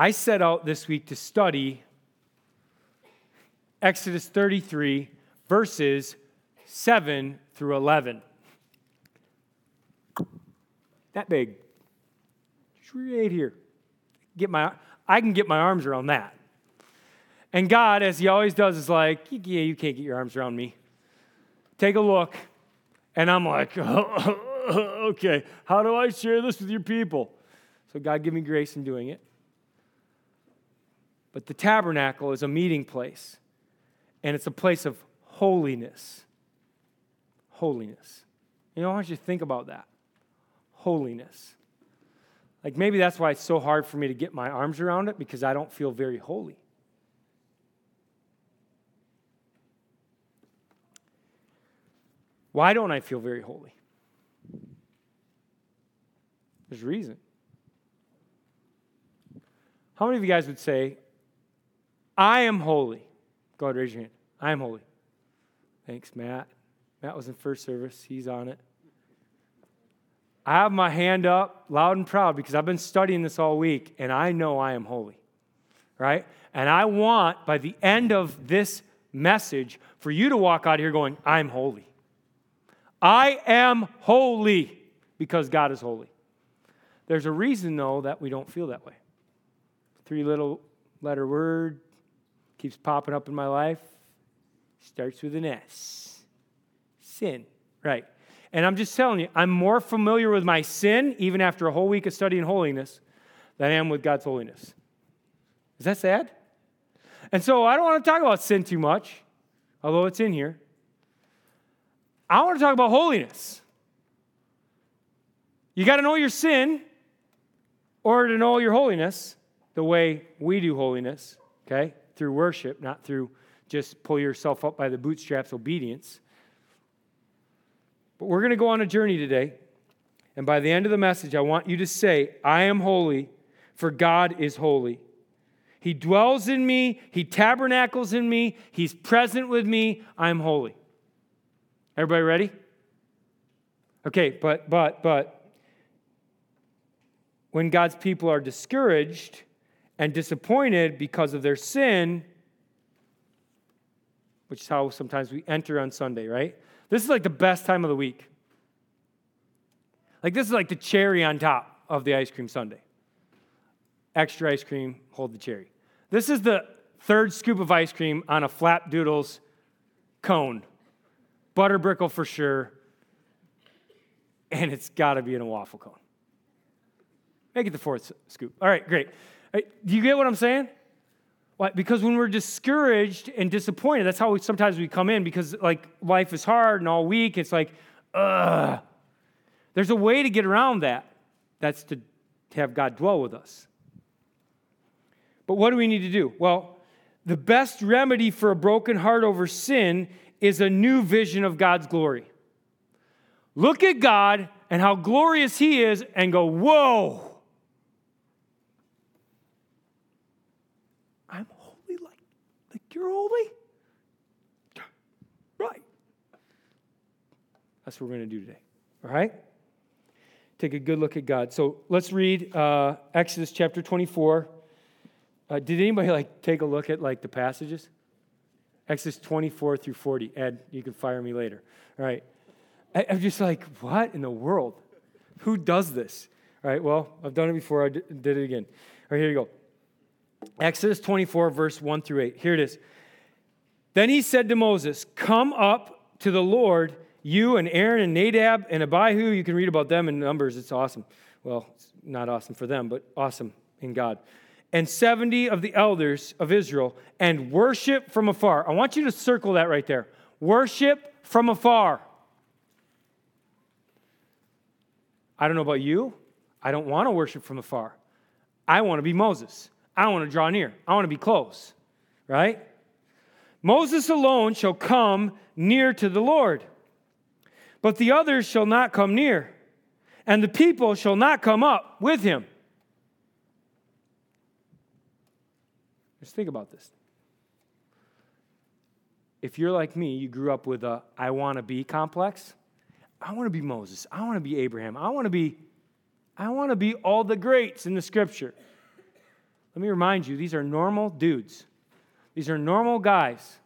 I set out this week to study Exodus 33, verses 7 through 11. That big. Just right here. Get my, I can get my arms around that. And God, as He always does, is like, yeah, you can't get your arms around me. Take a look. And I'm like, okay, how do I share this with your people? So God give me grace in doing it. But the tabernacle is a meeting place, and it's a place of holiness. Holiness. You know, I want you to think about that. Holiness. Like maybe that's why it's so hard for me to get my arms around it because I don't feel very holy. Why don't I feel very holy? There's reason. How many of you guys would say, I am holy? Go ahead, raise your hand. I am holy. Thanks, Matt. Matt was in first service. He's on it. I have my hand up loud and proud because I've been studying this all week and I know I am holy. Right? And I want, by the end of this message, for you to walk out here going, I'm holy. I am holy because God is holy. There's a reason, though, that we don't feel that way. Three little letter word keeps popping up in my life. Starts with an S. Sin. Right. And I'm just telling you, I'm more familiar with my sin, even after a whole week of studying holiness, than I am with God's holiness. Is that sad? And so I don't want to talk about sin too much, although it's in here. I want to talk about holiness. You got to know your sin or to know your holiness the way we do holiness, okay? Through worship, not through just pull yourself up by the bootstraps obedience. But we're going to go on a journey today. And by the end of the message, I want you to say, I am holy, for God is holy. He dwells in me, He tabernacles in me, He's present with me, I'm holy. Everybody ready? Okay, but, but, but, when God's people are discouraged and disappointed because of their sin, which is how sometimes we enter on Sunday, right? This is like the best time of the week. Like, this is like the cherry on top of the ice cream sundae. Extra ice cream, hold the cherry. This is the third scoop of ice cream on a Flapdoodles cone. Butter brickle for sure. And it's got to be in a waffle cone. Make it the fourth scoop. All right, great. Do you get what I'm saying? Why? Because when we're discouraged and disappointed, that's how we, sometimes we come in because like life is hard and all week it's like, ugh. There's a way to get around that. That's to, to have God dwell with us. But what do we need to do? Well, the best remedy for a broken heart over sin is a new vision of God's glory. Look at God and how glorious He is and go, whoa. You're holy? Right. That's what we're going to do today. All right? Take a good look at God. So let's read uh, Exodus chapter 24. Uh, did anybody like take a look at like the passages? Exodus 24 through 40. Ed, you can fire me later. All right. I, I'm just like, what in the world? Who does this? All right, well, I've done it before. I did it again. All right, here you go. Exodus 24, verse 1 through 8. Here it is. Then he said to Moses, Come up to the Lord, you and Aaron and Nadab and Abihu. You can read about them in Numbers. It's awesome. Well, it's not awesome for them, but awesome in God. And 70 of the elders of Israel, and worship from afar. I want you to circle that right there. Worship from afar. I don't know about you. I don't want to worship from afar. I want to be Moses. I want to draw near. I want to be close, right? Moses alone shall come near to the Lord, but the others shall not come near, and the people shall not come up with him. Just think about this. If you're like me, you grew up with a I want to be complex. I want to be Moses. I want to be Abraham. I want to be I want to be all the greats in the scripture. Let me remind you, these are normal dudes. These are normal guys.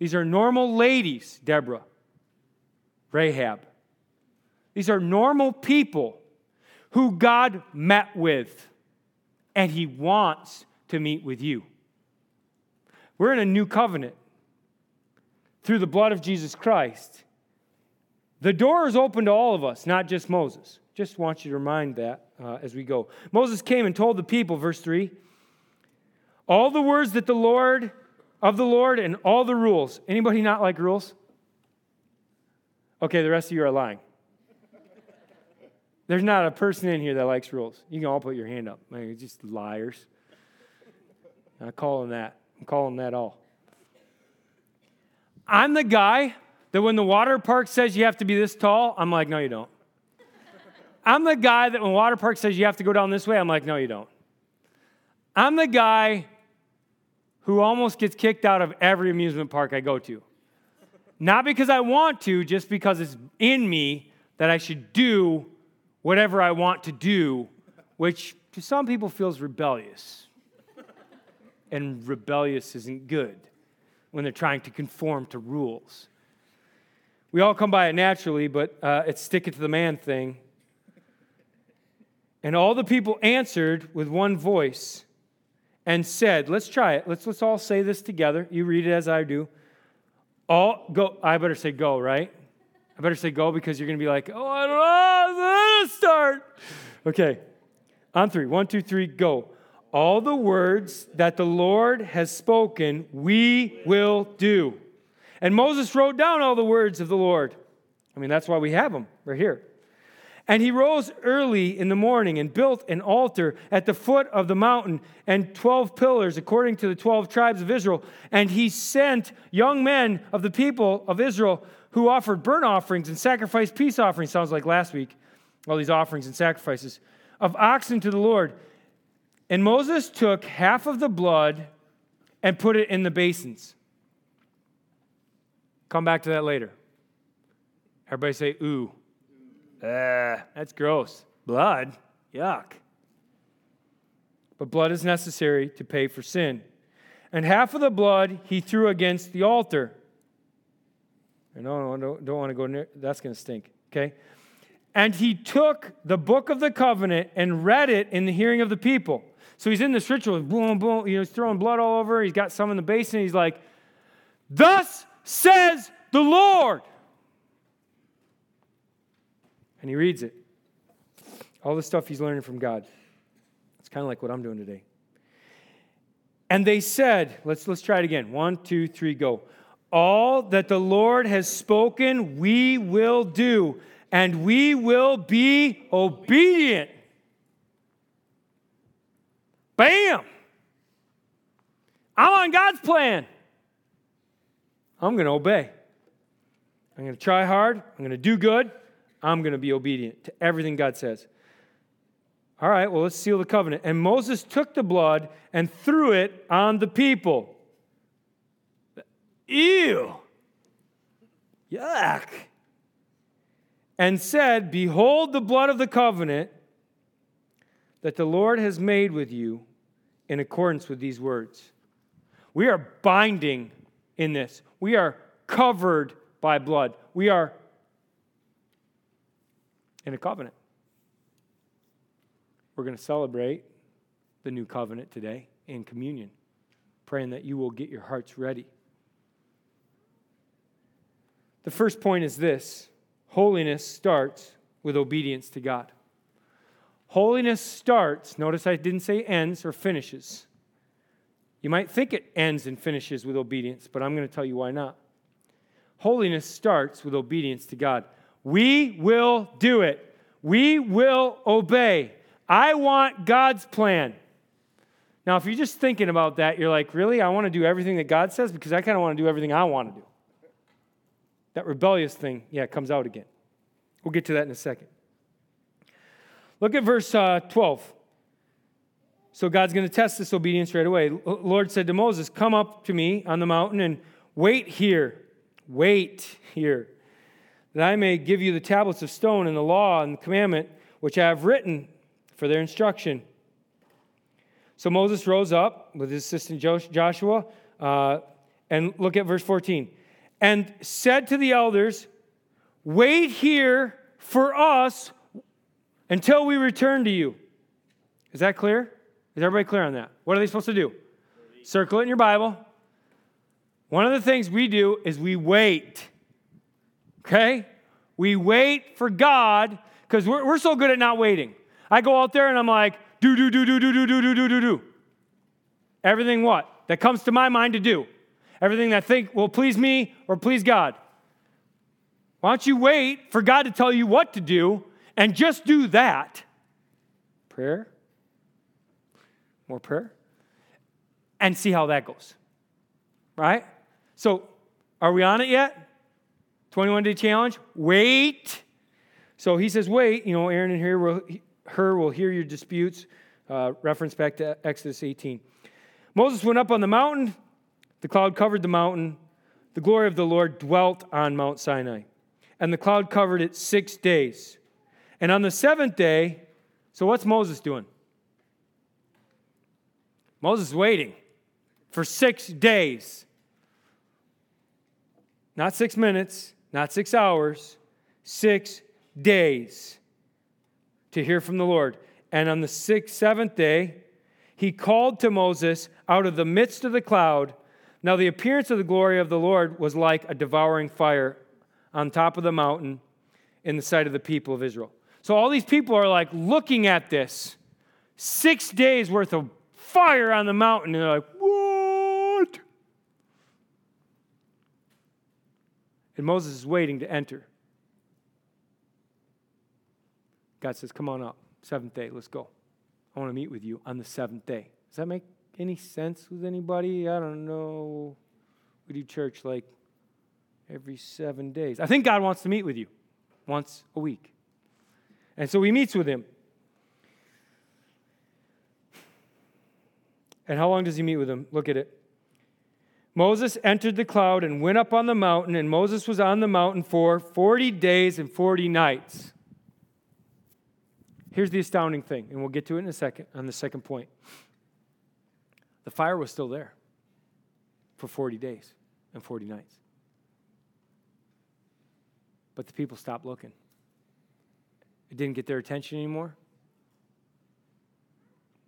These are normal ladies, Deborah, Rahab. These are normal people who God met with, and He wants to meet with you. We're in a new covenant through the blood of Jesus Christ. The door is open to all of us, not just Moses. Just want you to remind that uh, as we go. Moses came and told the people, verse 3, all the words that the Lord of the Lord and all the rules. Anybody not like rules? Okay, the rest of you are lying. There's not a person in here that likes rules. You can all put your hand up. Man, just liars. I call them that. I'm calling that all. I'm the guy that when the water park says you have to be this tall, I'm like, no, you don't. I'm the guy that when water park says you have to go down this way, I'm like, no, you don't. I'm the guy who almost gets kicked out of every amusement park I go to. Not because I want to, just because it's in me that I should do whatever I want to do, which to some people feels rebellious. and rebellious isn't good when they're trying to conform to rules. We all come by it naturally, but uh, it's stick it to the man thing. And all the people answered with one voice and said, Let's try it. Let's, let's all say this together. You read it as I do. All go, I better say go, right? I better say go because you're going to be like, Oh, I don't know. Start. Okay. On three. One, two, three, go. All the words that the Lord has spoken, we will do. And Moses wrote down all the words of the Lord. I mean, that's why we have them. Right here. And he rose early in the morning and built an altar at the foot of the mountain and 12 pillars according to the 12 tribes of Israel. And he sent young men of the people of Israel who offered burnt offerings and sacrificed peace offerings. Sounds like last week, all these offerings and sacrifices of oxen to the Lord. And Moses took half of the blood and put it in the basins. Come back to that later. Everybody say, ooh. Uh, that's gross. Blood? Yuck. But blood is necessary to pay for sin. And half of the blood he threw against the altar. No, no, don't, don't want to go near. That's going to stink. Okay? And he took the book of the covenant and read it in the hearing of the people. So he's in this ritual, boom, boom, you know, he's throwing blood all over. He's got some in the basin. He's like, Thus says the Lord. And he reads it. All the stuff he's learning from God. It's kind of like what I'm doing today. And they said, let's, let's try it again. One, two, three, go. All that the Lord has spoken, we will do, and we will be obedient. Bam! I'm on God's plan. I'm going to obey. I'm going to try hard. I'm going to do good. I'm going to be obedient to everything God says. All right, well, let's seal the covenant. And Moses took the blood and threw it on the people. Ew. Yuck. And said, Behold the blood of the covenant that the Lord has made with you in accordance with these words. We are binding in this. We are covered by blood. We are in a covenant. We're going to celebrate the new covenant today in communion, praying that you will get your hearts ready. The first point is this holiness starts with obedience to God. Holiness starts, notice I didn't say ends or finishes. You might think it ends and finishes with obedience, but I'm going to tell you why not. Holiness starts with obedience to God. We will do it. We will obey. I want God's plan. Now, if you're just thinking about that, you're like, really? I want to do everything that God says because I kind of want to do everything I want to do. That rebellious thing, yeah, comes out again. We'll get to that in a second. Look at verse uh, 12. So God's going to test this obedience right away. Lord said to Moses, Come up to me on the mountain and wait here. Wait here that I may give you the tablets of stone and the law and the commandment which I have written for their instruction. So Moses rose up with his assistant Joshua, uh, and look at verse 14. And said to the elders, Wait here for us until we return to you. Is that clear? Is everybody clear on that? What are they supposed to do? Circle it in your Bible. One of the things we do is we wait. Okay? We wait for God because we're, we're so good at not waiting. I go out there and I'm like, do, do, do, do, do, do, do, do, do, do, do. Everything what? That comes to my mind to do. Everything that I think will please me or please God. Why don't you wait for God to tell you what to do and just do that? Prayer, more prayer, and see how that goes. Right? So, are we on it yet? 21 day challenge? Wait. So he says, wait. You know, Aaron and here will, Hur will hear your disputes. Uh, reference back to Exodus 18. Moses went up on the mountain. The cloud covered the mountain. The glory of the Lord dwelt on Mount Sinai. And the cloud covered it six days. And on the seventh day, so what's Moses doing? Moses is waiting for six days. Not six minutes, not six hours, six days to hear from the Lord. And on the sixth, seventh day, he called to Moses out of the midst of the cloud. Now, the appearance of the glory of the Lord was like a devouring fire on top of the mountain in the sight of the people of Israel. So, all these people are like looking at this six days worth of fire on the mountain, and they're like, What? And Moses is waiting to enter. God says, Come on up, seventh day, let's go. I want to meet with you on the seventh day. Does that make any sense with anybody? I don't know. We do church like every seven days. I think God wants to meet with you once a week. And so he meets with him. And how long does he meet with him? Look at it. Moses entered the cloud and went up on the mountain, and Moses was on the mountain for 40 days and 40 nights. Here's the astounding thing, and we'll get to it in a second on the second point. The fire was still there for 40 days and 40 nights. But the people stopped looking. It didn't get their attention anymore.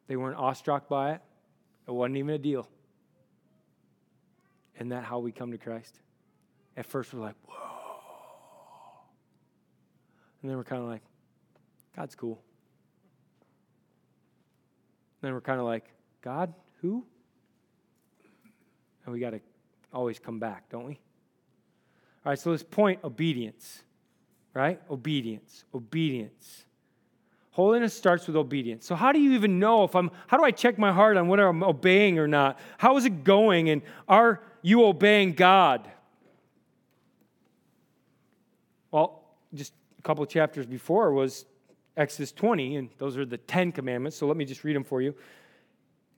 They weren't awestruck by it. It wasn't even a deal. Isn't that how we come to Christ? At first, we're like, whoa. And then we're kind of like, God's cool. And then we're kind of like, God, who? And we got to always come back, don't we? All right, so this point obedience, right? Obedience, obedience. Holiness starts with obedience. So, how do you even know if I'm, how do I check my heart on whether I'm obeying or not? How is it going? And are you obeying God? Well, just a couple chapters before was Exodus 20, and those are the Ten Commandments. So, let me just read them for you.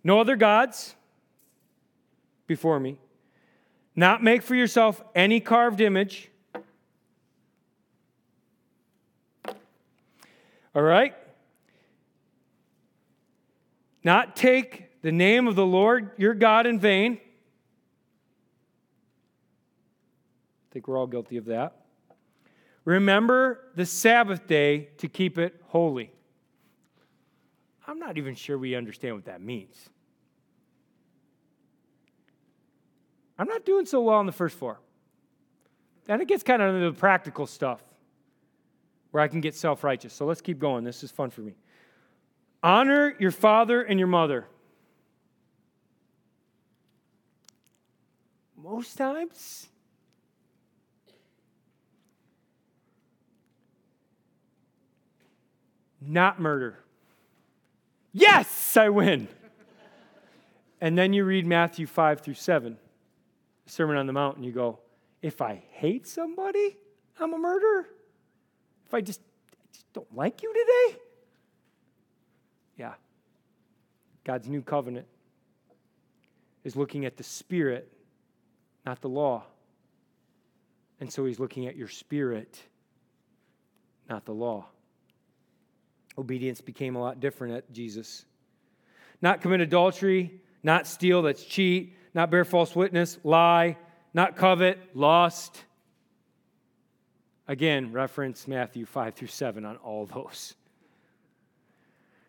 No other gods before me. Not make for yourself any carved image. All right? Not take the name of the Lord your God in vain. I think we're all guilty of that. Remember the Sabbath day to keep it holy. I'm not even sure we understand what that means. I'm not doing so well on the first four. Then it gets kind of into the practical stuff where I can get self righteous. So let's keep going. This is fun for me. Honor your father and your mother. Most times, not murder. Yes, I win. and then you read Matthew 5 through 7. Sermon on the Mount, and you go, if I hate somebody, I'm a murderer? If I just, just don't like you today? Yeah. God's new covenant is looking at the spirit, not the law. And so he's looking at your spirit, not the law. Obedience became a lot different at Jesus. not commit adultery, not steal, that's cheat, not bear false witness, lie, not covet, lust. Again, reference Matthew 5 through 7 on all those.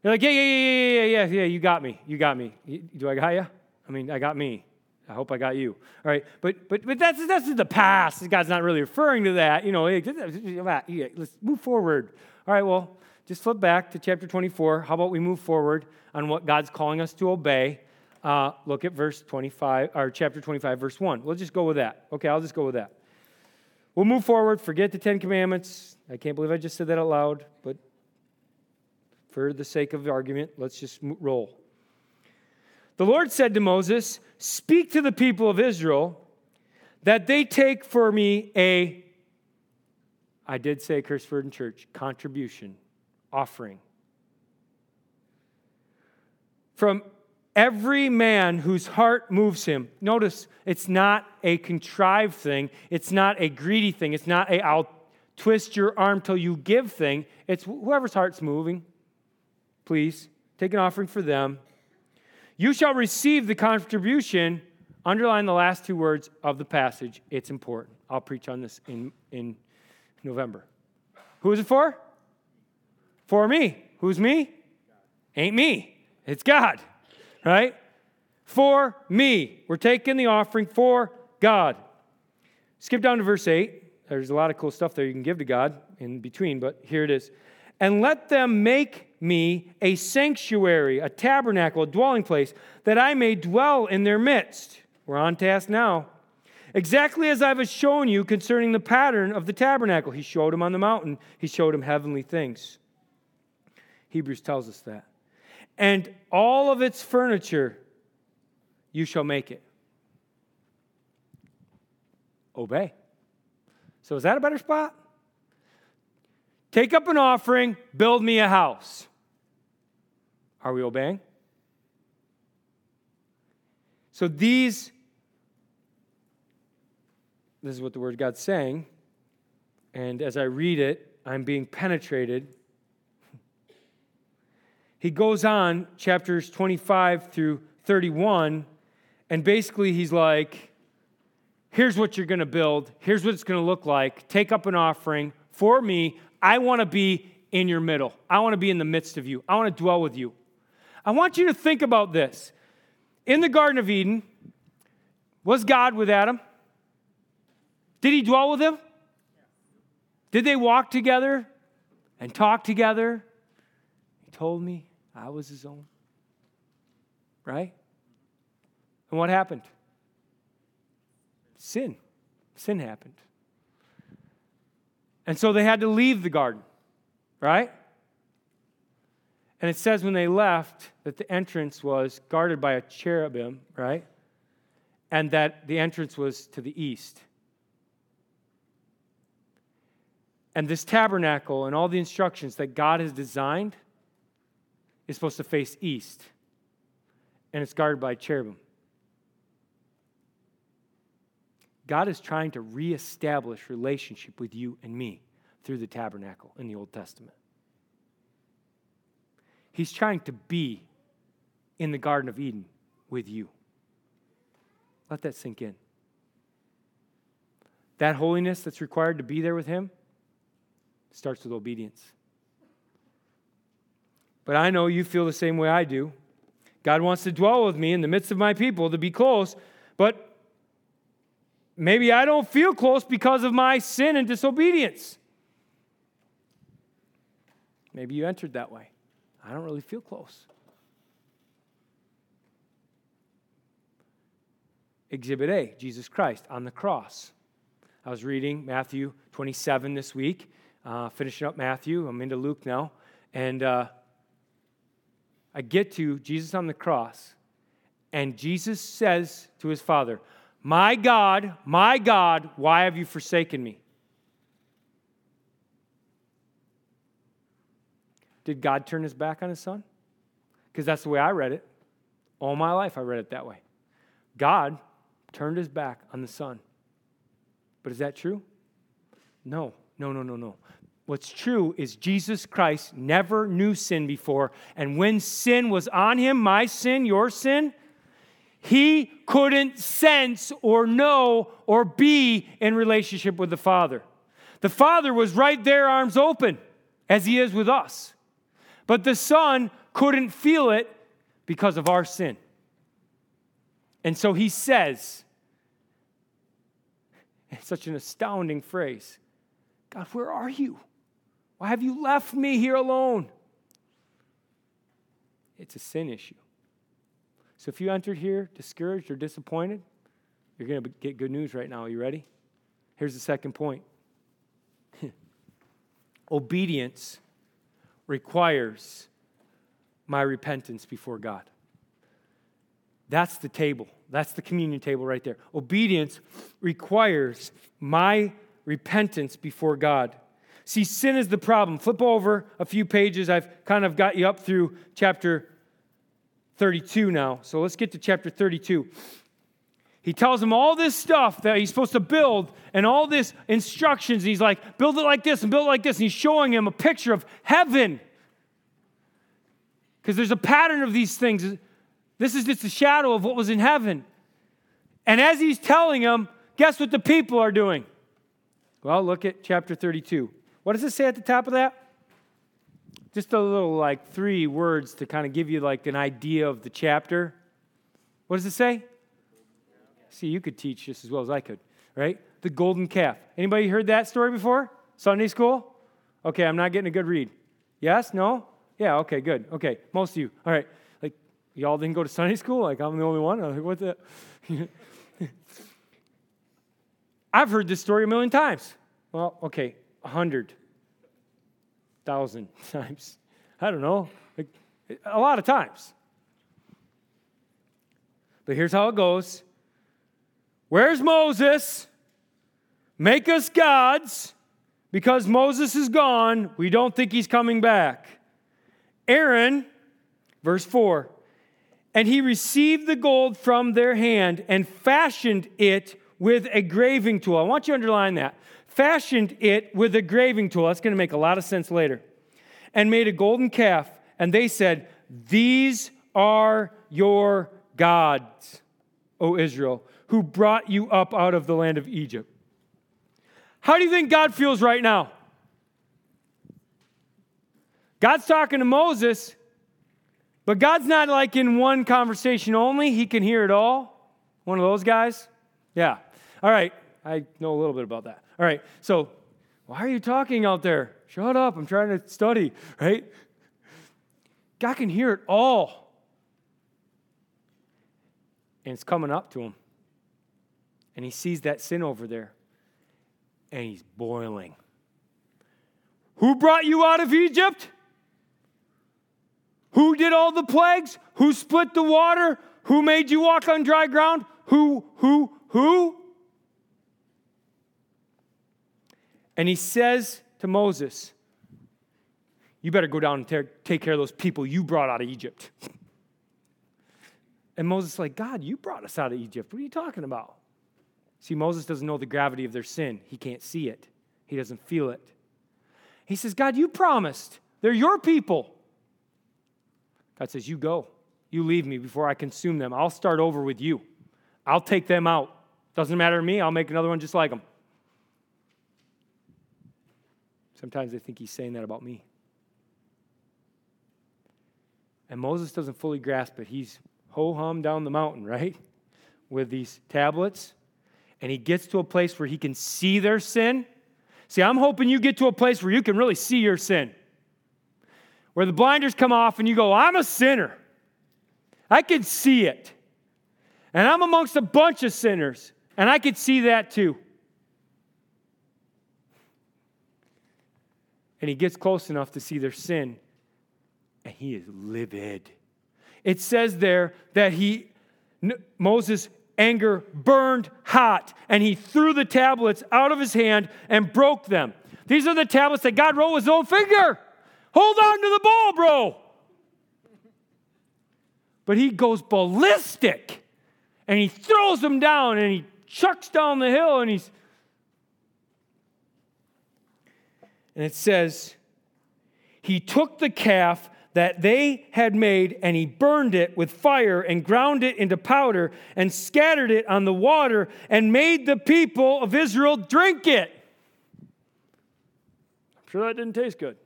You're like, yeah, yeah, yeah, yeah, yeah, yeah, yeah, you got me. You got me. Do I got you? I mean, I got me. I hope I got you. All right, but but but that's that's the past. God's not really referring to that. You know, let's move forward. All right, well, just flip back to chapter 24. How about we move forward on what God's calling us to obey? Uh, look at verse 25 or chapter 25, verse 1. We'll just go with that. Okay, I'll just go with that. We'll move forward. Forget the Ten Commandments. I can't believe I just said that out loud, but for the sake of argument, let's just roll. The Lord said to Moses, Speak to the people of Israel that they take for me a, I did say Curseford Church, contribution, offering. From every man whose heart moves him. Notice it's not a contrived thing, it's not a greedy thing, it's not a I'll twist your arm till you give thing. It's whoever's heart's moving. Please take an offering for them. You shall receive the contribution. Underline the last two words of the passage. It's important. I'll preach on this in, in November. Who is it for? For me. Who's me? Ain't me. It's God, right? For me. We're taking the offering for God. Skip down to verse 8. There's a lot of cool stuff there you can give to God in between, but here it is. And let them make me a sanctuary, a tabernacle, a dwelling place, that I may dwell in their midst. We're on task now. Exactly as I've shown you concerning the pattern of the tabernacle. He showed him on the mountain, he showed him heavenly things. Hebrews tells us that. And all of its furniture, you shall make it. Obey. So, is that a better spot? Take up an offering, build me a house. Are we obeying? So these, this is what the Word of God's saying. And as I read it, I'm being penetrated. He goes on, chapters 25 through 31, and basically he's like, here's what you're going to build. Here's what it's going to look like. Take up an offering for me. I want to be in your middle. I want to be in the midst of you. I want to dwell with you. I want you to think about this. In the Garden of Eden, was God with Adam? Did he dwell with him? Did they walk together and talk together? He told me I was his own. Right? And what happened? Sin. Sin happened. And so they had to leave the garden, right? And it says when they left that the entrance was guarded by a cherubim, right? And that the entrance was to the east. And this tabernacle and all the instructions that God has designed is supposed to face east. And it's guarded by cherubim. God is trying to reestablish relationship with you and me through the tabernacle in the Old Testament. He's trying to be in the Garden of Eden with you. Let that sink in. That holiness that's required to be there with Him starts with obedience. But I know you feel the same way I do. God wants to dwell with me in the midst of my people to be close, but Maybe I don't feel close because of my sin and disobedience. Maybe you entered that way. I don't really feel close. Exhibit A, Jesus Christ on the cross. I was reading Matthew 27 this week, uh, finishing up Matthew. I'm into Luke now. And uh, I get to Jesus on the cross, and Jesus says to his Father, my God, my God, why have you forsaken me? Did God turn his back on his son? Because that's the way I read it. All my life I read it that way. God turned his back on the son. But is that true? No, no, no, no, no. what's true is Jesus Christ never knew sin before. And when sin was on him, my sin, your sin, he couldn't sense or know or be in relationship with the Father. The Father was right there, arms open, as he is with us. But the Son couldn't feel it because of our sin. And so he says, it's such an astounding phrase God, where are you? Why have you left me here alone? It's a sin issue. So if you entered here discouraged or disappointed, you're going to get good news right now. Are you ready? Here's the second point obedience requires my repentance before God. That's the table. That's the communion table right there. Obedience requires my repentance before God. See, sin is the problem. Flip over a few pages. I've kind of got you up through chapter 32 now. So let's get to chapter 32. He tells him all this stuff that he's supposed to build and all this instructions. He's like, build it like this and build it like this. And he's showing him a picture of heaven. Because there's a pattern of these things. This is just a shadow of what was in heaven. And as he's telling him, guess what the people are doing? Well, look at chapter 32. What does it say at the top of that? Just a little like three words to kind of give you like an idea of the chapter. What does it say? See, you could teach just as well as I could, right? The golden calf. Anybody heard that story before? Sunday school? Okay, I'm not getting a good read. Yes? No? Yeah, okay, good. Okay, most of you. All right. Like, y'all didn't go to Sunday school? Like, I'm the only one? I'm like, what the? I've heard this story a million times. Well, okay, a hundred thousand times. I don't know, like, a lot of times. But here's how it goes Where's Moses? Make us gods. Because Moses is gone, we don't think he's coming back. Aaron, verse 4, and he received the gold from their hand and fashioned it with a graving tool. I want you to underline that fashioned it with a graving tool. That's going to make a lot of sense later. And made a golden calf. And they said, These are your gods, O Israel, who brought you up out of the land of Egypt. How do you think God feels right now? God's talking to Moses, but God's not like in one conversation only. He can hear it all. One of those guys? Yeah. All right. I know a little bit about that. All right, so why are you talking out there? Shut up, I'm trying to study, right? God can hear it all. And it's coming up to him. And he sees that sin over there. And he's boiling. Who brought you out of Egypt? Who did all the plagues? Who split the water? Who made you walk on dry ground? Who, who, who? And he says to Moses, You better go down and take care of those people you brought out of Egypt. And Moses is like, God, you brought us out of Egypt. What are you talking about? See, Moses doesn't know the gravity of their sin. He can't see it, he doesn't feel it. He says, God, you promised. They're your people. God says, You go. You leave me before I consume them. I'll start over with you. I'll take them out. Doesn't matter to me. I'll make another one just like them. Sometimes I think he's saying that about me. And Moses doesn't fully grasp it. He's ho hum down the mountain, right? With these tablets. And he gets to a place where he can see their sin. See, I'm hoping you get to a place where you can really see your sin. Where the blinders come off and you go, I'm a sinner. I can see it. And I'm amongst a bunch of sinners. And I could see that too. And he gets close enough to see their sin, and he is livid. It says there that he, Moses' anger burned hot, and he threw the tablets out of his hand and broke them. These are the tablets that God wrote with his own finger. Hold on to the ball, bro. But he goes ballistic and he throws them down and he chucks down the hill and he's And it says, He took the calf that they had made and he burned it with fire and ground it into powder and scattered it on the water and made the people of Israel drink it. I'm sure that didn't taste good.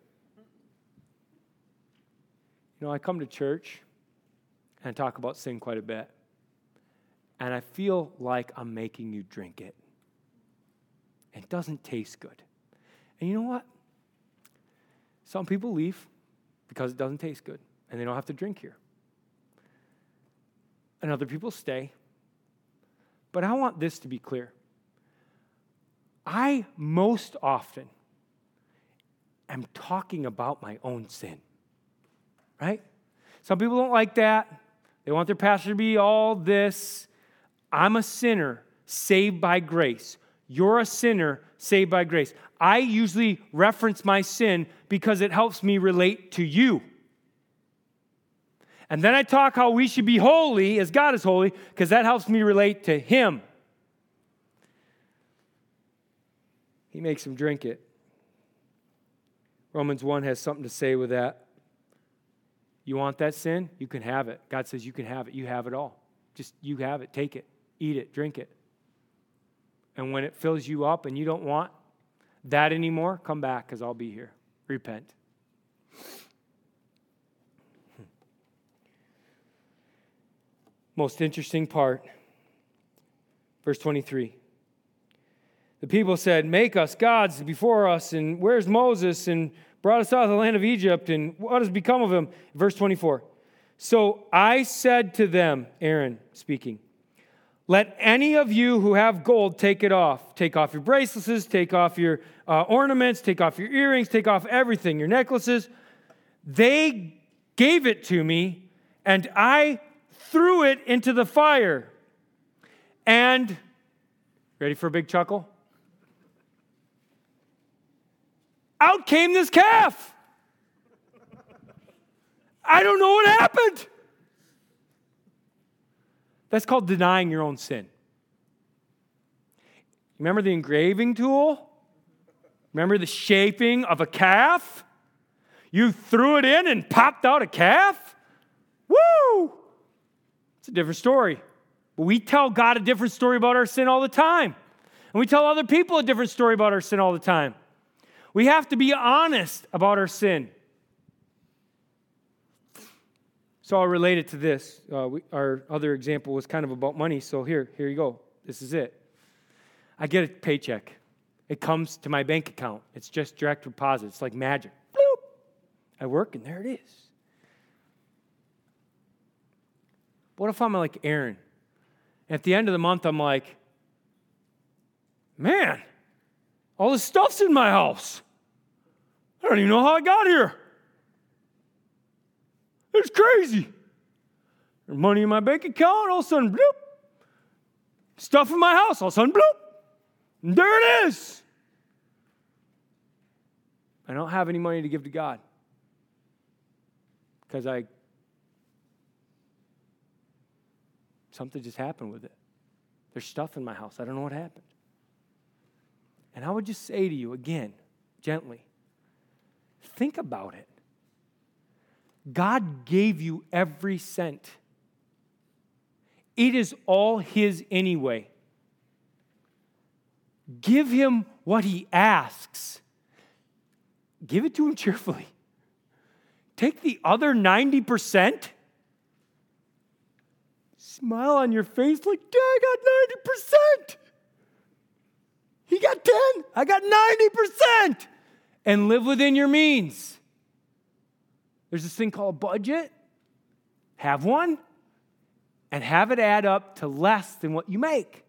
You know, I come to church and I talk about sin quite a bit. And I feel like I'm making you drink it. It doesn't taste good. And you know what? Some people leave because it doesn't taste good and they don't have to drink here. And other people stay. But I want this to be clear. I most often am talking about my own sin, right? Some people don't like that. They want their pastor to be all this. I'm a sinner saved by grace. You're a sinner saved by grace. I usually reference my sin because it helps me relate to you. And then I talk how we should be holy as God is holy because that helps me relate to Him. He makes him drink it. Romans 1 has something to say with that. You want that sin? You can have it. God says you can have it. You have it all. Just you have it. Take it, eat it, drink it. And when it fills you up and you don't want that anymore, come back because I'll be here. Repent. Most interesting part, verse 23. The people said, Make us gods before us, and where's Moses? And brought us out of the land of Egypt, and what has become of him? Verse 24. So I said to them, Aaron speaking, let any of you who have gold take it off. Take off your bracelets, take off your uh, ornaments, take off your earrings, take off everything, your necklaces. They gave it to me, and I threw it into the fire. And, ready for a big chuckle? Out came this calf. I don't know what happened. That's called denying your own sin. Remember the engraving tool? Remember the shaping of a calf? You threw it in and popped out a calf? Woo! It's a different story. But we tell God a different story about our sin all the time. And we tell other people a different story about our sin all the time. We have to be honest about our sin. So I'll relate it to this. Uh, we, our other example was kind of about money. So here, here you go. This is it. I get a paycheck. It comes to my bank account. It's just direct deposit. It's like magic. Bloop. I work and there it is. What if I'm like Aaron? At the end of the month, I'm like, man, all this stuff's in my house. I don't even know how I got here. It's crazy. There's money in my bank account, all of a sudden, bloop. Stuff in my house, all of a sudden, bloop. And there it is. I don't have any money to give to God because I something just happened with it. There's stuff in my house. I don't know what happened. And I would just say to you again, gently, think about it. God gave you every cent. It is all His anyway. Give Him what He asks, give it to Him cheerfully. Take the other 90%, smile on your face like, Dad, I got 90%. He got 10, I got 90%. And live within your means. There's this thing called a budget. Have one and have it add up to less than what you make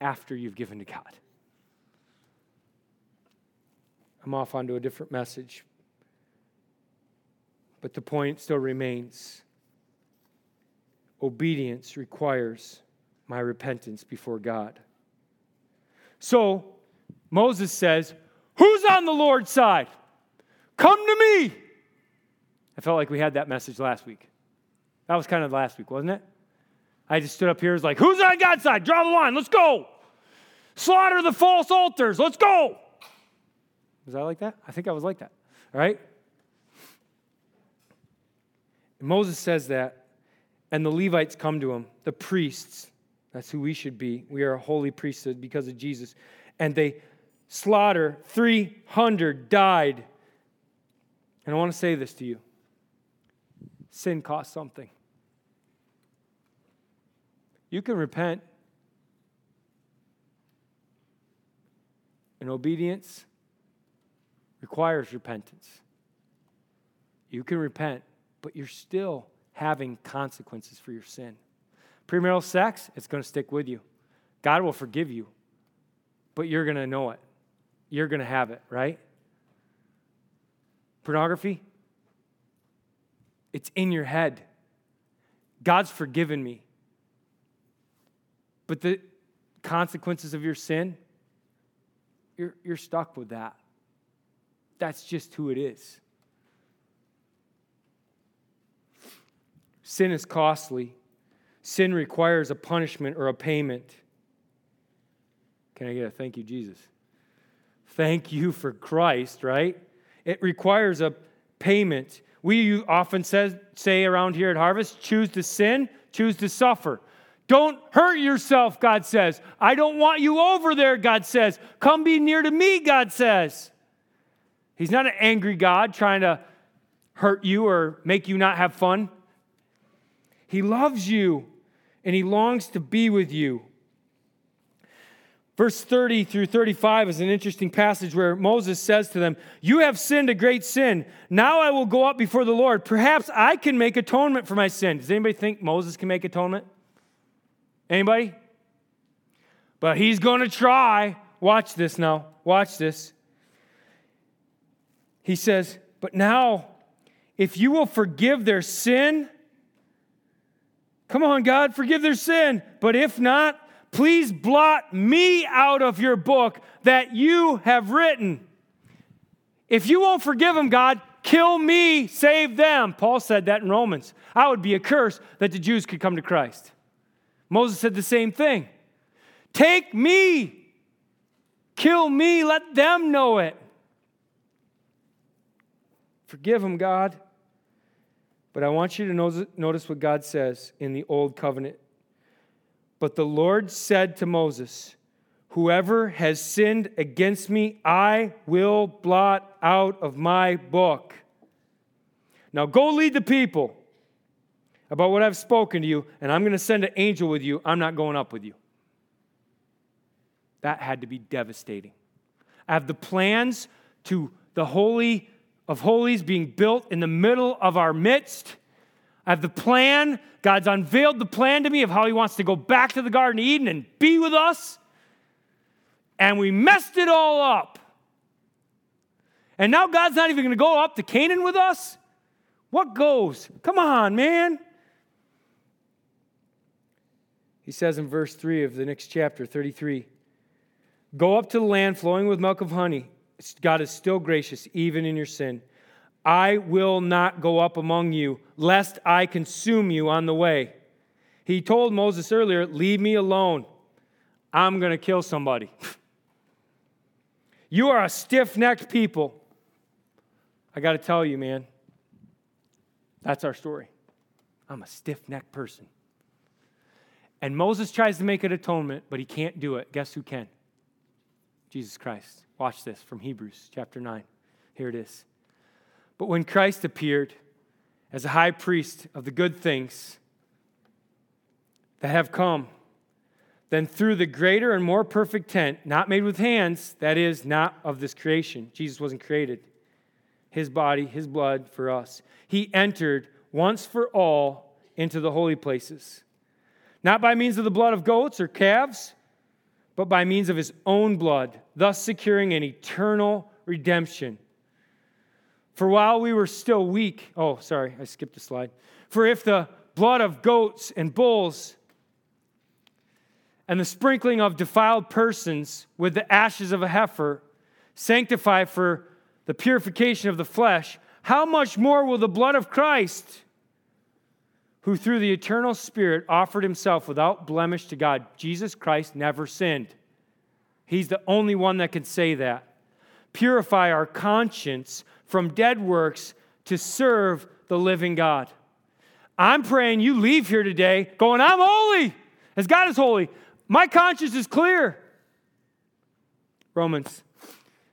after you've given to God. I'm off onto a different message, but the point still remains. Obedience requires my repentance before God. So, Moses says, Who's on the Lord's side? Come to me. I felt like we had that message last week. That was kind of last week, wasn't it? I just stood up here, was like, who's on God's side? Draw the line, let's go. Slaughter the false altars. Let's go. Was I like that? I think I was like that. All right? And Moses says that, and the Levites come to him, the priests. That's who we should be. We are a holy priesthood because of Jesus. And they slaughter 300 died. And I want to say this to you sin costs something. You can repent. And obedience requires repentance. You can repent, but you're still having consequences for your sin. Premarital sex, it's going to stick with you. God will forgive you, but you're going to know it. You're going to have it, right? Pornography, it's in your head. God's forgiven me. But the consequences of your sin, you're, you're stuck with that. That's just who it is. Sin is costly. Sin requires a punishment or a payment. Can I get a thank you, Jesus? Thank you for Christ, right? It requires a payment. We often says, say around here at Harvest choose to sin, choose to suffer. Don't hurt yourself, God says. I don't want you over there, God says. Come be near to me, God says. He's not an angry God trying to hurt you or make you not have fun. He loves you and he longs to be with you. Verse 30 through 35 is an interesting passage where Moses says to them, You have sinned a great sin. Now I will go up before the Lord. Perhaps I can make atonement for my sin. Does anybody think Moses can make atonement? Anybody? But he's going to try. Watch this now. Watch this. He says, But now, if you will forgive their sin, come on, God, forgive their sin. But if not, please blot me out of your book that you have written. If you won't forgive them, God, kill me, save them. Paul said that in Romans. I would be a curse that the Jews could come to Christ. Moses said the same thing. Take me, kill me, let them know it. Forgive them, God. But I want you to notice what God says in the Old Covenant. But the Lord said to Moses, Whoever has sinned against me, I will blot out of my book. Now go lead the people about what I've spoken to you, and I'm going to send an angel with you. I'm not going up with you. That had to be devastating. I have the plans to the Holy of Holies being built in the middle of our midst. I have the plan. God's unveiled the plan to me of how He wants to go back to the Garden of Eden and be with us. And we messed it all up. And now God's not even going to go up to Canaan with us? What goes? Come on, man. He says in verse 3 of the next chapter, 33 Go up to the land flowing with milk of honey. God is still gracious, even in your sin. I will not go up among you, lest I consume you on the way. He told Moses earlier, Leave me alone. I'm going to kill somebody. you are a stiff necked people. I got to tell you, man, that's our story. I'm a stiff necked person. And Moses tries to make an atonement, but he can't do it. Guess who can? Jesus Christ. Watch this from Hebrews chapter 9. Here it is. But when Christ appeared as a high priest of the good things that have come, then through the greater and more perfect tent, not made with hands, that is, not of this creation, Jesus wasn't created, his body, his blood for us, he entered once for all into the holy places not by means of the blood of goats or calves, but by means of his own blood, thus securing an eternal redemption. For while we were still weak, oh, sorry, I skipped a slide. For if the blood of goats and bulls and the sprinkling of defiled persons with the ashes of a heifer sanctify for the purification of the flesh, how much more will the blood of Christ? who through the eternal Spirit offered himself without blemish to God. Jesus Christ never sinned. He's the only one that can say that. Purify our conscience from dead works to serve the living God. I'm praying you leave here today going, I'm holy, as God is holy. My conscience is clear. Romans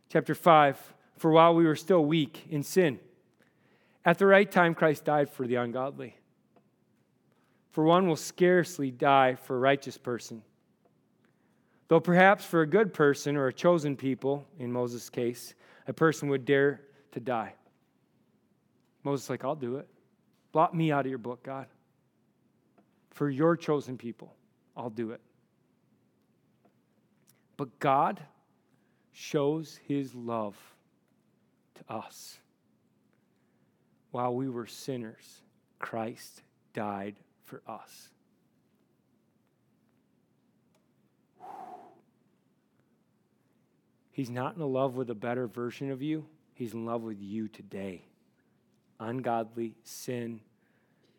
chapter 5 For while we were still weak in sin, at the right time Christ died for the ungodly. For one will scarcely die for a righteous person. Though perhaps for a good person or a chosen people, in Moses' case, a person would dare to die. Moses like, I'll do it. Blot me out of your book, God. For your chosen people, I'll do it. But God shows his love to us. While we were sinners, Christ died for us. He's not in love with a better version of you. He's in love with you today. Ungodly, sin,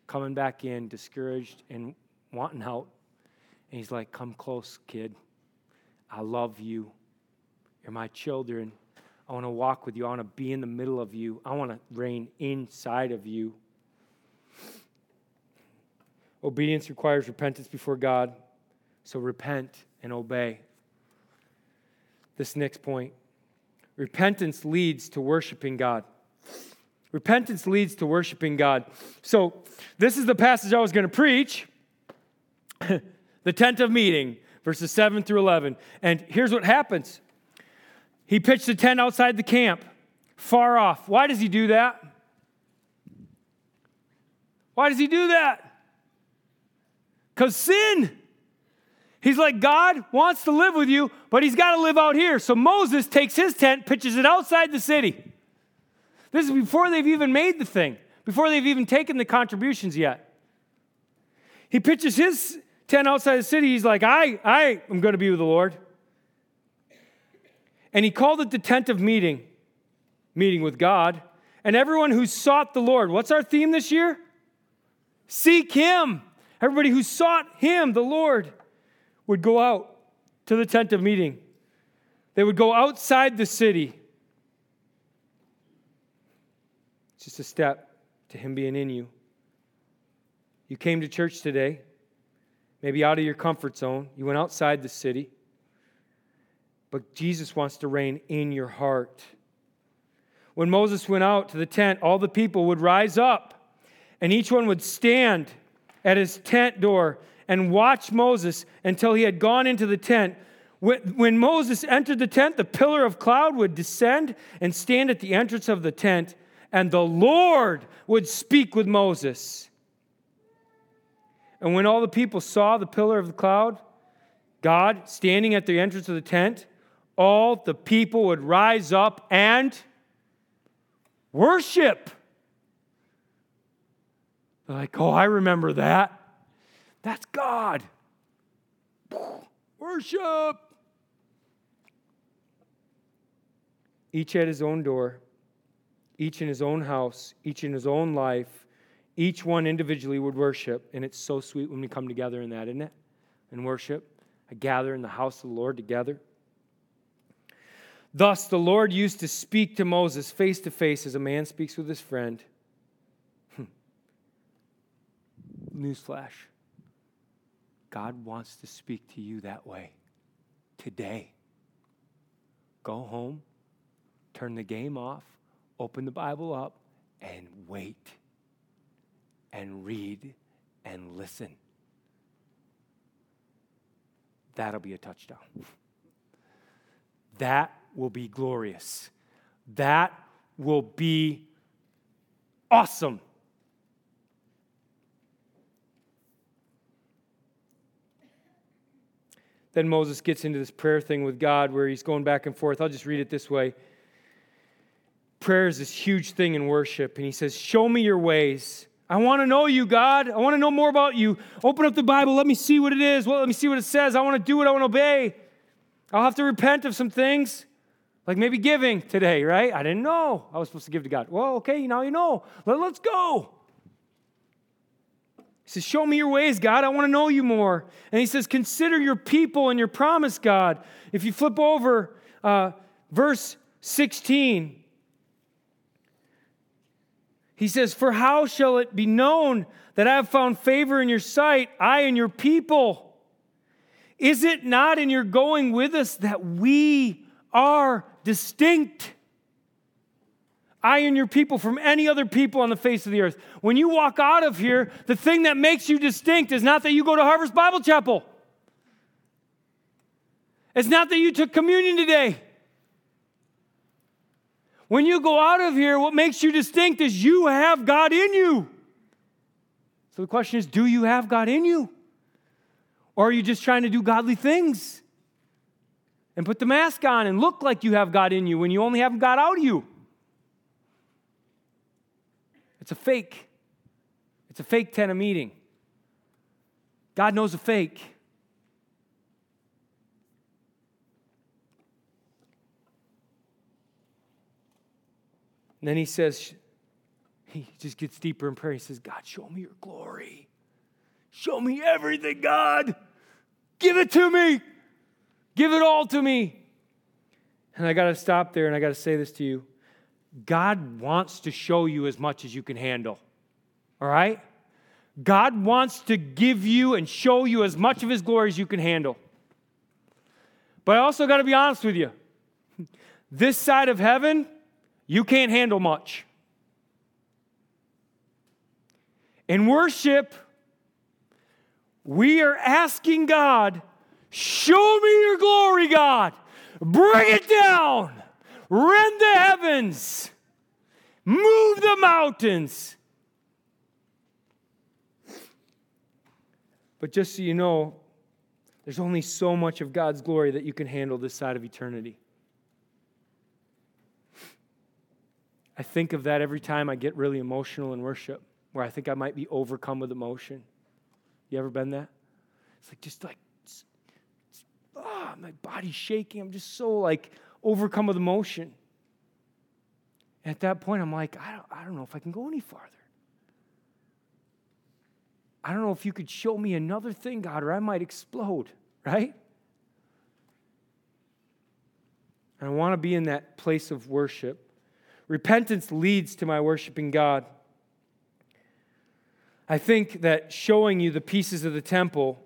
coming back in, discouraged, and wanting out. And he's like, Come close, kid. I love you. You're my children. I want to walk with you. I want to be in the middle of you. I want to reign inside of you. Obedience requires repentance before God. So repent and obey. This next point repentance leads to worshiping God. Repentance leads to worshiping God. So, this is the passage I was going to preach the tent of meeting, verses 7 through 11. And here's what happens He pitched a tent outside the camp, far off. Why does he do that? Why does he do that? Because sin. He's like, God wants to live with you, but he's got to live out here. So Moses takes his tent, pitches it outside the city. This is before they've even made the thing, before they've even taken the contributions yet. He pitches his tent outside the city. He's like, I, I am going to be with the Lord. And he called it the tent of meeting, meeting with God. And everyone who sought the Lord, what's our theme this year? Seek him. Everybody who sought him, the Lord would go out to the tent of meeting. They would go outside the city. It's just a step to Him being in you. You came to church today, maybe out of your comfort zone. You went outside the city. But Jesus wants to reign in your heart. When Moses went out to the tent, all the people would rise up, and each one would stand at his tent door and watch Moses until he had gone into the tent. When Moses entered the tent, the pillar of cloud would descend and stand at the entrance of the tent, and the Lord would speak with Moses. And when all the people saw the pillar of the cloud, God standing at the entrance of the tent, all the people would rise up and worship. They're like, oh, I remember that. That's God. Worship. Each at his own door, each in his own house, each in his own life, each one individually would worship. And it's so sweet when we come together in that, isn't it? And worship. I gather in the house of the Lord together. Thus, the Lord used to speak to Moses face to face as a man speaks with his friend. Newsflash God wants to speak to you that way today. Go home, turn the game off, open the Bible up, and wait and read and listen. That'll be a touchdown. That will be glorious. That will be awesome. Then Moses gets into this prayer thing with God where he's going back and forth. I'll just read it this way. Prayer is this huge thing in worship. And he says, Show me your ways. I want to know you, God. I want to know more about you. Open up the Bible. Let me see what it is. Well, let me see what it says. I want to do it. I want to obey. I'll have to repent of some things, like maybe giving today, right? I didn't know I was supposed to give to God. Well, okay, now you know. Let, let's go. He says, Show me your ways, God. I want to know you more. And he says, Consider your people and your promise, God. If you flip over uh, verse 16, he says, For how shall it be known that I have found favor in your sight, I and your people? Is it not in your going with us that we are distinct? I and your people from any other people on the face of the earth. When you walk out of here, the thing that makes you distinct is not that you go to Harvest Bible Chapel. It's not that you took communion today. When you go out of here, what makes you distinct is you have God in you. So the question is do you have God in you? Or are you just trying to do godly things and put the mask on and look like you have God in you when you only have God out of you? It's a fake. It's a fake tent meeting. God knows a fake. And then he says, he just gets deeper in prayer. He says, God, show me your glory. Show me everything, God. Give it to me. Give it all to me. And I got to stop there and I got to say this to you. God wants to show you as much as you can handle. All right? God wants to give you and show you as much of his glory as you can handle. But I also got to be honest with you. This side of heaven, you can't handle much. In worship, we are asking God, show me your glory, God. Bring it down. Rend the heavens. Move the mountains. But just so you know, there's only so much of God's glory that you can handle this side of eternity. I think of that every time I get really emotional in worship, where I think I might be overcome with emotion. You ever been that? It's like just like, ah, oh, my body's shaking. I'm just so like overcome with emotion. At that point, I'm like, I don't, I don't know if I can go any farther. I don't know if you could show me another thing, God, or I might explode, right? And I want to be in that place of worship Repentance leads to my worshiping God. I think that showing you the pieces of the temple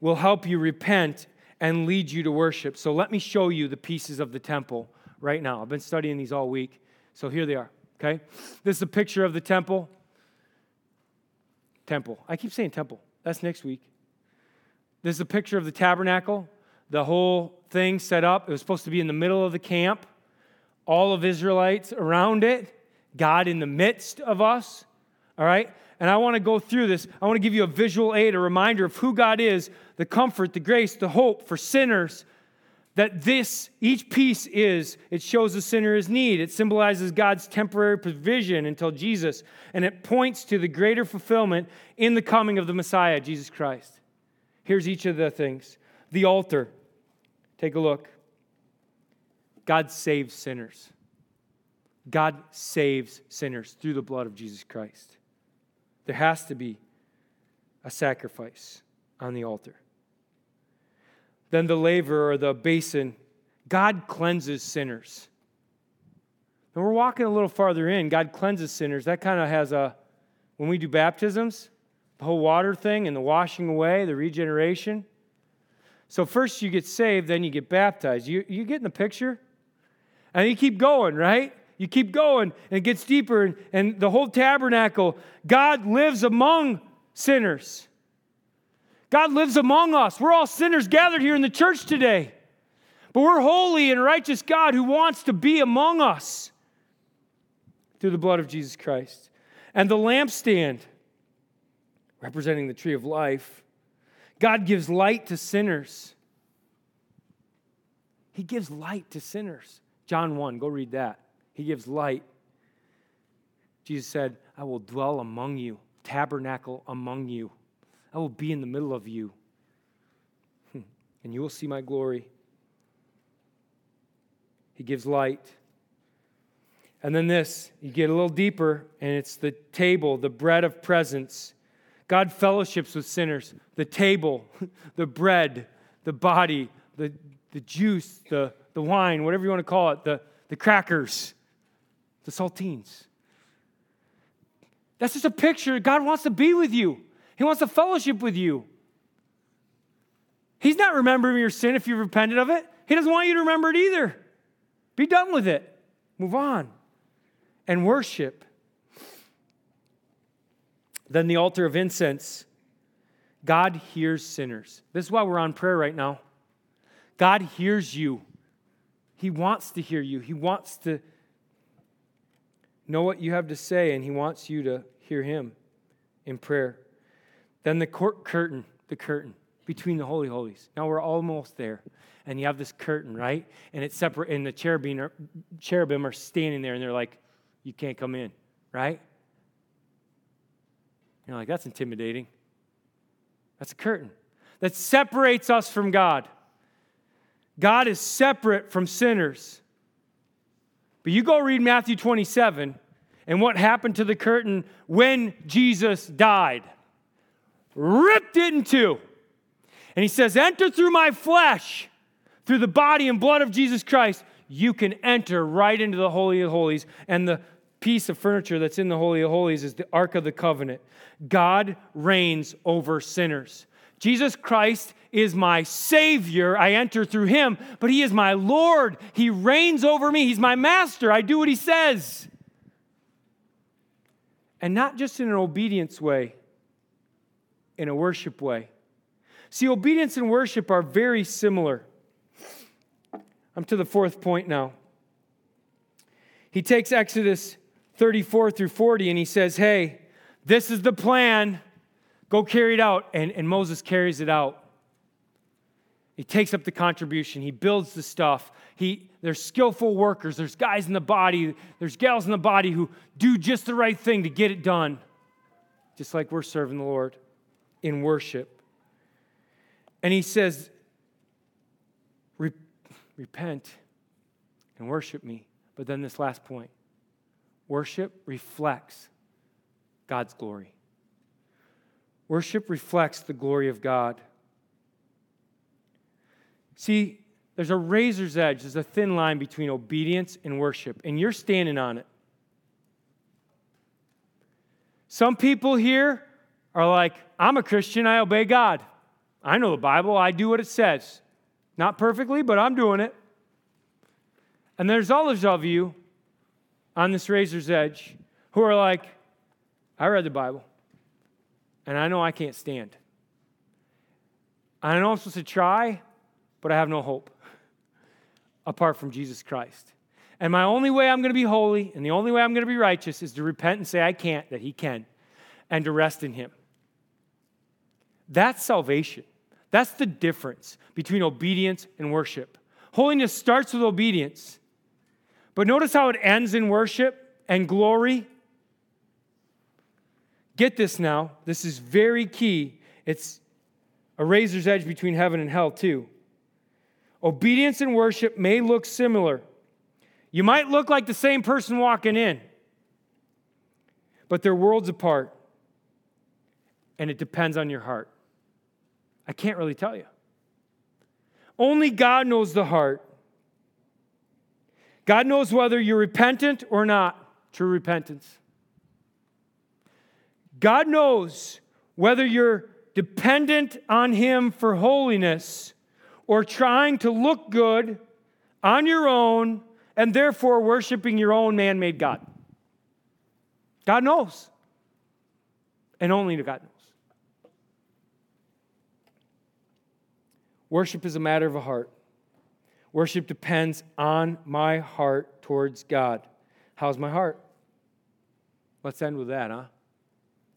will help you repent and lead you to worship. So let me show you the pieces of the temple right now. I've been studying these all week. So here they are, okay? This is a picture of the temple. Temple. I keep saying temple. That's next week. This is a picture of the tabernacle, the whole thing set up. It was supposed to be in the middle of the camp all of Israelites around it, God in the midst of us. All right? And I want to go through this. I want to give you a visual aid, a reminder of who God is, the comfort, the grace, the hope for sinners. That this, each piece is, it shows the sinner his need. It symbolizes God's temporary provision until Jesus, and it points to the greater fulfillment in the coming of the Messiah, Jesus Christ. Here's each of the things the altar. Take a look. God saves sinners. God saves sinners through the blood of Jesus Christ. There has to be a sacrifice on the altar. Then the laver or the basin, God cleanses sinners. And we're walking a little farther in, God cleanses sinners. That kind of has a, when we do baptisms, the whole water thing and the washing away, the regeneration. So first you get saved, then you get baptized. You, you get in the picture? And you keep going, right? You keep going, and it gets deeper. And, and the whole tabernacle, God lives among sinners. God lives among us. We're all sinners gathered here in the church today. But we're holy and righteous God who wants to be among us through the blood of Jesus Christ. And the lampstand, representing the tree of life, God gives light to sinners. He gives light to sinners. John 1, go read that. He gives light. Jesus said, I will dwell among you, tabernacle among you. I will be in the middle of you, and you will see my glory. He gives light. And then this, you get a little deeper, and it's the table, the bread of presence. God fellowships with sinners. The table, the bread, the body, the, the juice, the, the wine, whatever you want to call it, the, the crackers, the saltines. That's just a picture. God wants to be with you, He wants to fellowship with you. He's not remembering your sin if you've repented of it. He doesn't want you to remember it either. Be done with it. Move on. And worship. Then the altar of incense. God hears sinners. This is why we're on prayer right now. God hears you. He wants to hear you. He wants to know what you have to say, and He wants you to hear Him in prayer. Then the court curtain, the curtain between the holy holies. Now we're almost there. And you have this curtain, right? And it's separate, and the cherubim are, cherubim are standing there, and they're like, you can't come in, right? You're like, that's intimidating. That's a curtain that separates us from God. God is separate from sinners. But you go read Matthew 27 and what happened to the curtain when Jesus died. Ripped it in two. And he says, Enter through my flesh, through the body and blood of Jesus Christ. You can enter right into the Holy of Holies. And the piece of furniture that's in the Holy of Holies is the Ark of the Covenant. God reigns over sinners. Jesus Christ is my Savior. I enter through Him, but He is my Lord. He reigns over me. He's my master. I do what He says. And not just in an obedience way, in a worship way. See, obedience and worship are very similar. I'm to the fourth point now. He takes Exodus 34 through 40 and he says, Hey, this is the plan. Go carry it out. And, and Moses carries it out. He takes up the contribution. He builds the stuff. He, there's skillful workers. There's guys in the body. There's gals in the body who do just the right thing to get it done. Just like we're serving the Lord in worship. And he says, Repent and worship me. But then this last point worship reflects God's glory. Worship reflects the glory of God. See, there's a razor's edge, there's a thin line between obedience and worship, and you're standing on it. Some people here are like, I'm a Christian, I obey God. I know the Bible, I do what it says. Not perfectly, but I'm doing it. And there's others of you on this razor's edge who are like, I read the Bible, and I know I can't stand. I know I'm supposed to try, but I have no hope apart from Jesus Christ. And my only way I'm going to be holy and the only way I'm going to be righteous is to repent and say I can't, that He can, and to rest in Him. That's salvation. That's the difference between obedience and worship. Holiness starts with obedience. But notice how it ends in worship and glory. Get this now. This is very key. It's a razor's edge between heaven and hell, too. Obedience and worship may look similar. You might look like the same person walking in, but they're worlds apart. And it depends on your heart. I can't really tell you. Only God knows the heart. God knows whether you're repentant or not. True repentance. God knows whether you're dependent on Him for holiness or trying to look good on your own and therefore worshiping your own man made God. God knows. And only God knows. Worship is a matter of a heart. Worship depends on my heart towards God. How's my heart? Let's end with that, huh?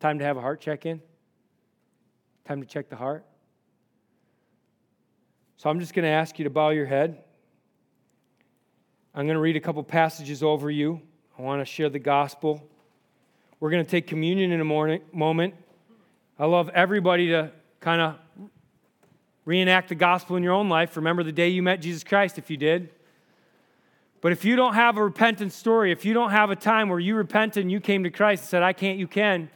Time to have a heart check in? Time to check the heart? So I'm just going to ask you to bow your head. I'm going to read a couple passages over you. I want to share the gospel. We're going to take communion in a morning, moment. I love everybody to kind of reenact the gospel in your own life. Remember the day you met Jesus Christ if you did. But if you don't have a repentance story, if you don't have a time where you repented and you came to Christ and said, I can't, you can,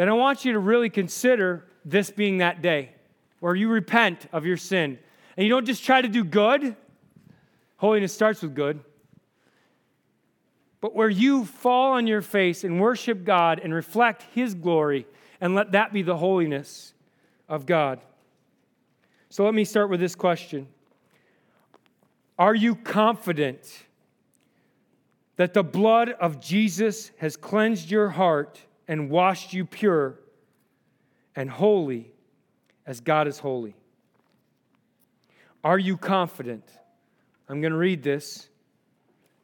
then I want you to really consider this being that day where you repent of your sin. And you don't just try to do good, holiness starts with good, but where you fall on your face and worship God and reflect His glory, and let that be the holiness of God. So let me start with this question Are you confident that the blood of Jesus has cleansed your heart and washed you pure and holy as God is holy? Are you confident? I'm going to read this.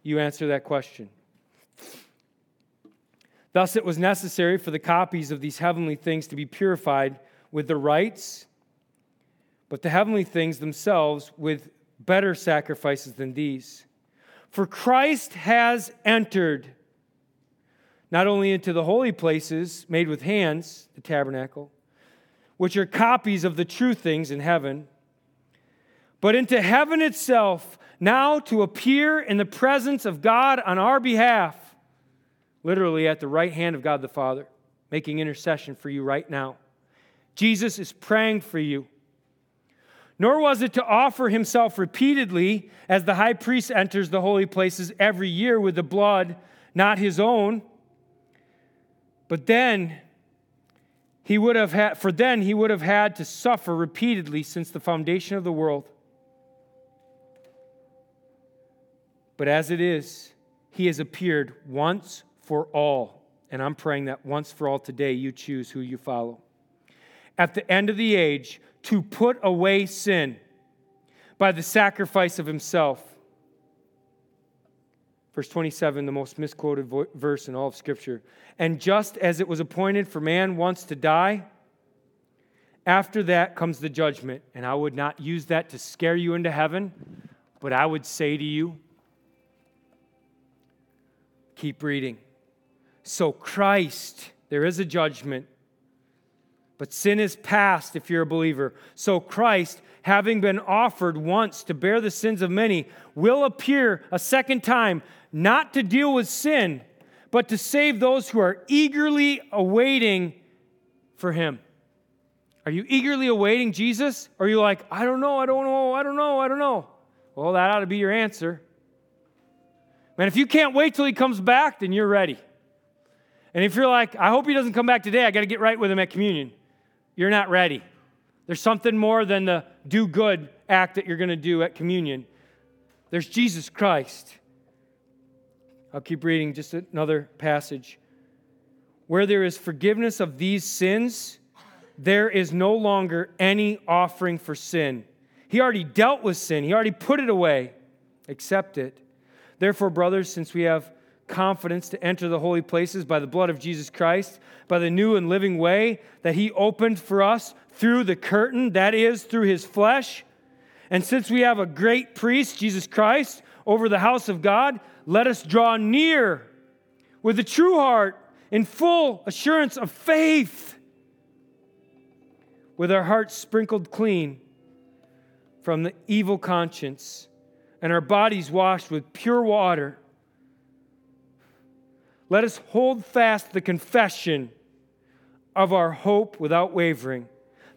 You answer that question. Thus, it was necessary for the copies of these heavenly things to be purified with the rites, but the heavenly things themselves with better sacrifices than these. For Christ has entered not only into the holy places made with hands, the tabernacle, which are copies of the true things in heaven, but into heaven itself, now to appear in the presence of God on our behalf, literally at the right hand of God the Father, making intercession for you right now. Jesus is praying for you. Nor was it to offer himself repeatedly as the high priest enters the holy places every year with the blood not his own. But then he would have had, for then he would have had to suffer repeatedly since the foundation of the world. But as it is, he has appeared once for all. And I'm praying that once for all today you choose who you follow. At the end of the age, to put away sin by the sacrifice of himself. Verse 27, the most misquoted verse in all of Scripture. And just as it was appointed for man once to die, after that comes the judgment. And I would not use that to scare you into heaven, but I would say to you, keep reading. So, Christ, there is a judgment, but sin is past if you're a believer. So, Christ, having been offered once to bear the sins of many, will appear a second time, not to deal with sin but to save those who are eagerly awaiting for him. Are you eagerly awaiting Jesus? Or are you like, I don't know, I don't know, I don't know, I don't know? Well, that ought to be your answer. Man, if you can't wait till he comes back, then you're ready. And if you're like, I hope he doesn't come back today, I got to get right with him at communion, you're not ready. There's something more than the do good act that you're going to do at communion. There's Jesus Christ. I'll keep reading just another passage. Where there is forgiveness of these sins, there is no longer any offering for sin. He already dealt with sin, He already put it away. Accept it. Therefore, brothers, since we have confidence to enter the holy places by the blood of Jesus Christ, by the new and living way that He opened for us through the curtain, that is, through His flesh, and since we have a great priest, Jesus Christ, over the house of God, let us draw near with a true heart in full assurance of faith, with our hearts sprinkled clean from the evil conscience and our bodies washed with pure water. Let us hold fast the confession of our hope without wavering.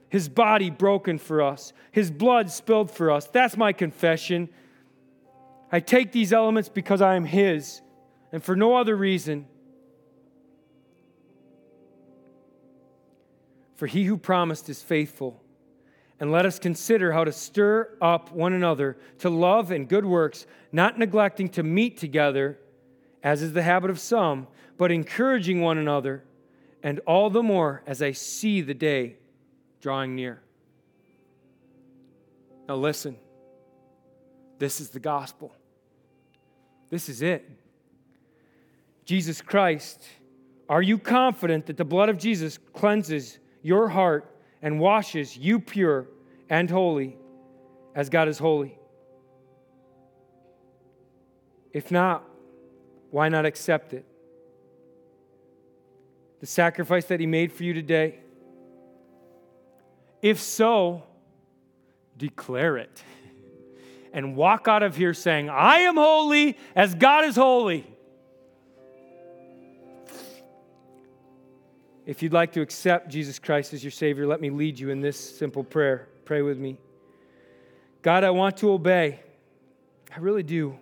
His body broken for us, His blood spilled for us. That's my confession. I take these elements because I am His and for no other reason. For He who promised is faithful. And let us consider how to stir up one another to love and good works, not neglecting to meet together, as is the habit of some, but encouraging one another, and all the more as I see the day drawing near. Now, listen, this is the gospel. This is it. Jesus Christ, are you confident that the blood of Jesus cleanses your heart and washes you pure and holy as God is holy? If not, why not accept it? The sacrifice that He made for you today? If so, declare it and walk out of here saying, I am holy as God is holy. If you'd like to accept Jesus Christ as your Savior, let me lead you in this simple prayer. Pray with me. God, I want to obey. I really do.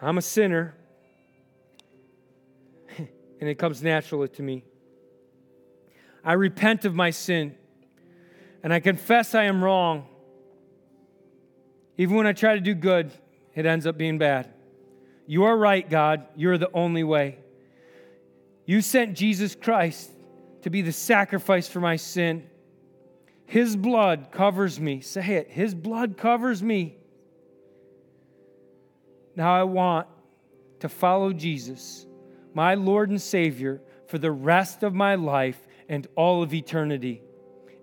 I'm a sinner, and it comes naturally to me. I repent of my sin, and I confess I am wrong. Even when I try to do good, it ends up being bad. You are right, God. You're the only way. You sent Jesus Christ to be the sacrifice for my sin. His blood covers me. Say it. His blood covers me. Now I want to follow Jesus, my Lord and Savior, for the rest of my life and all of eternity.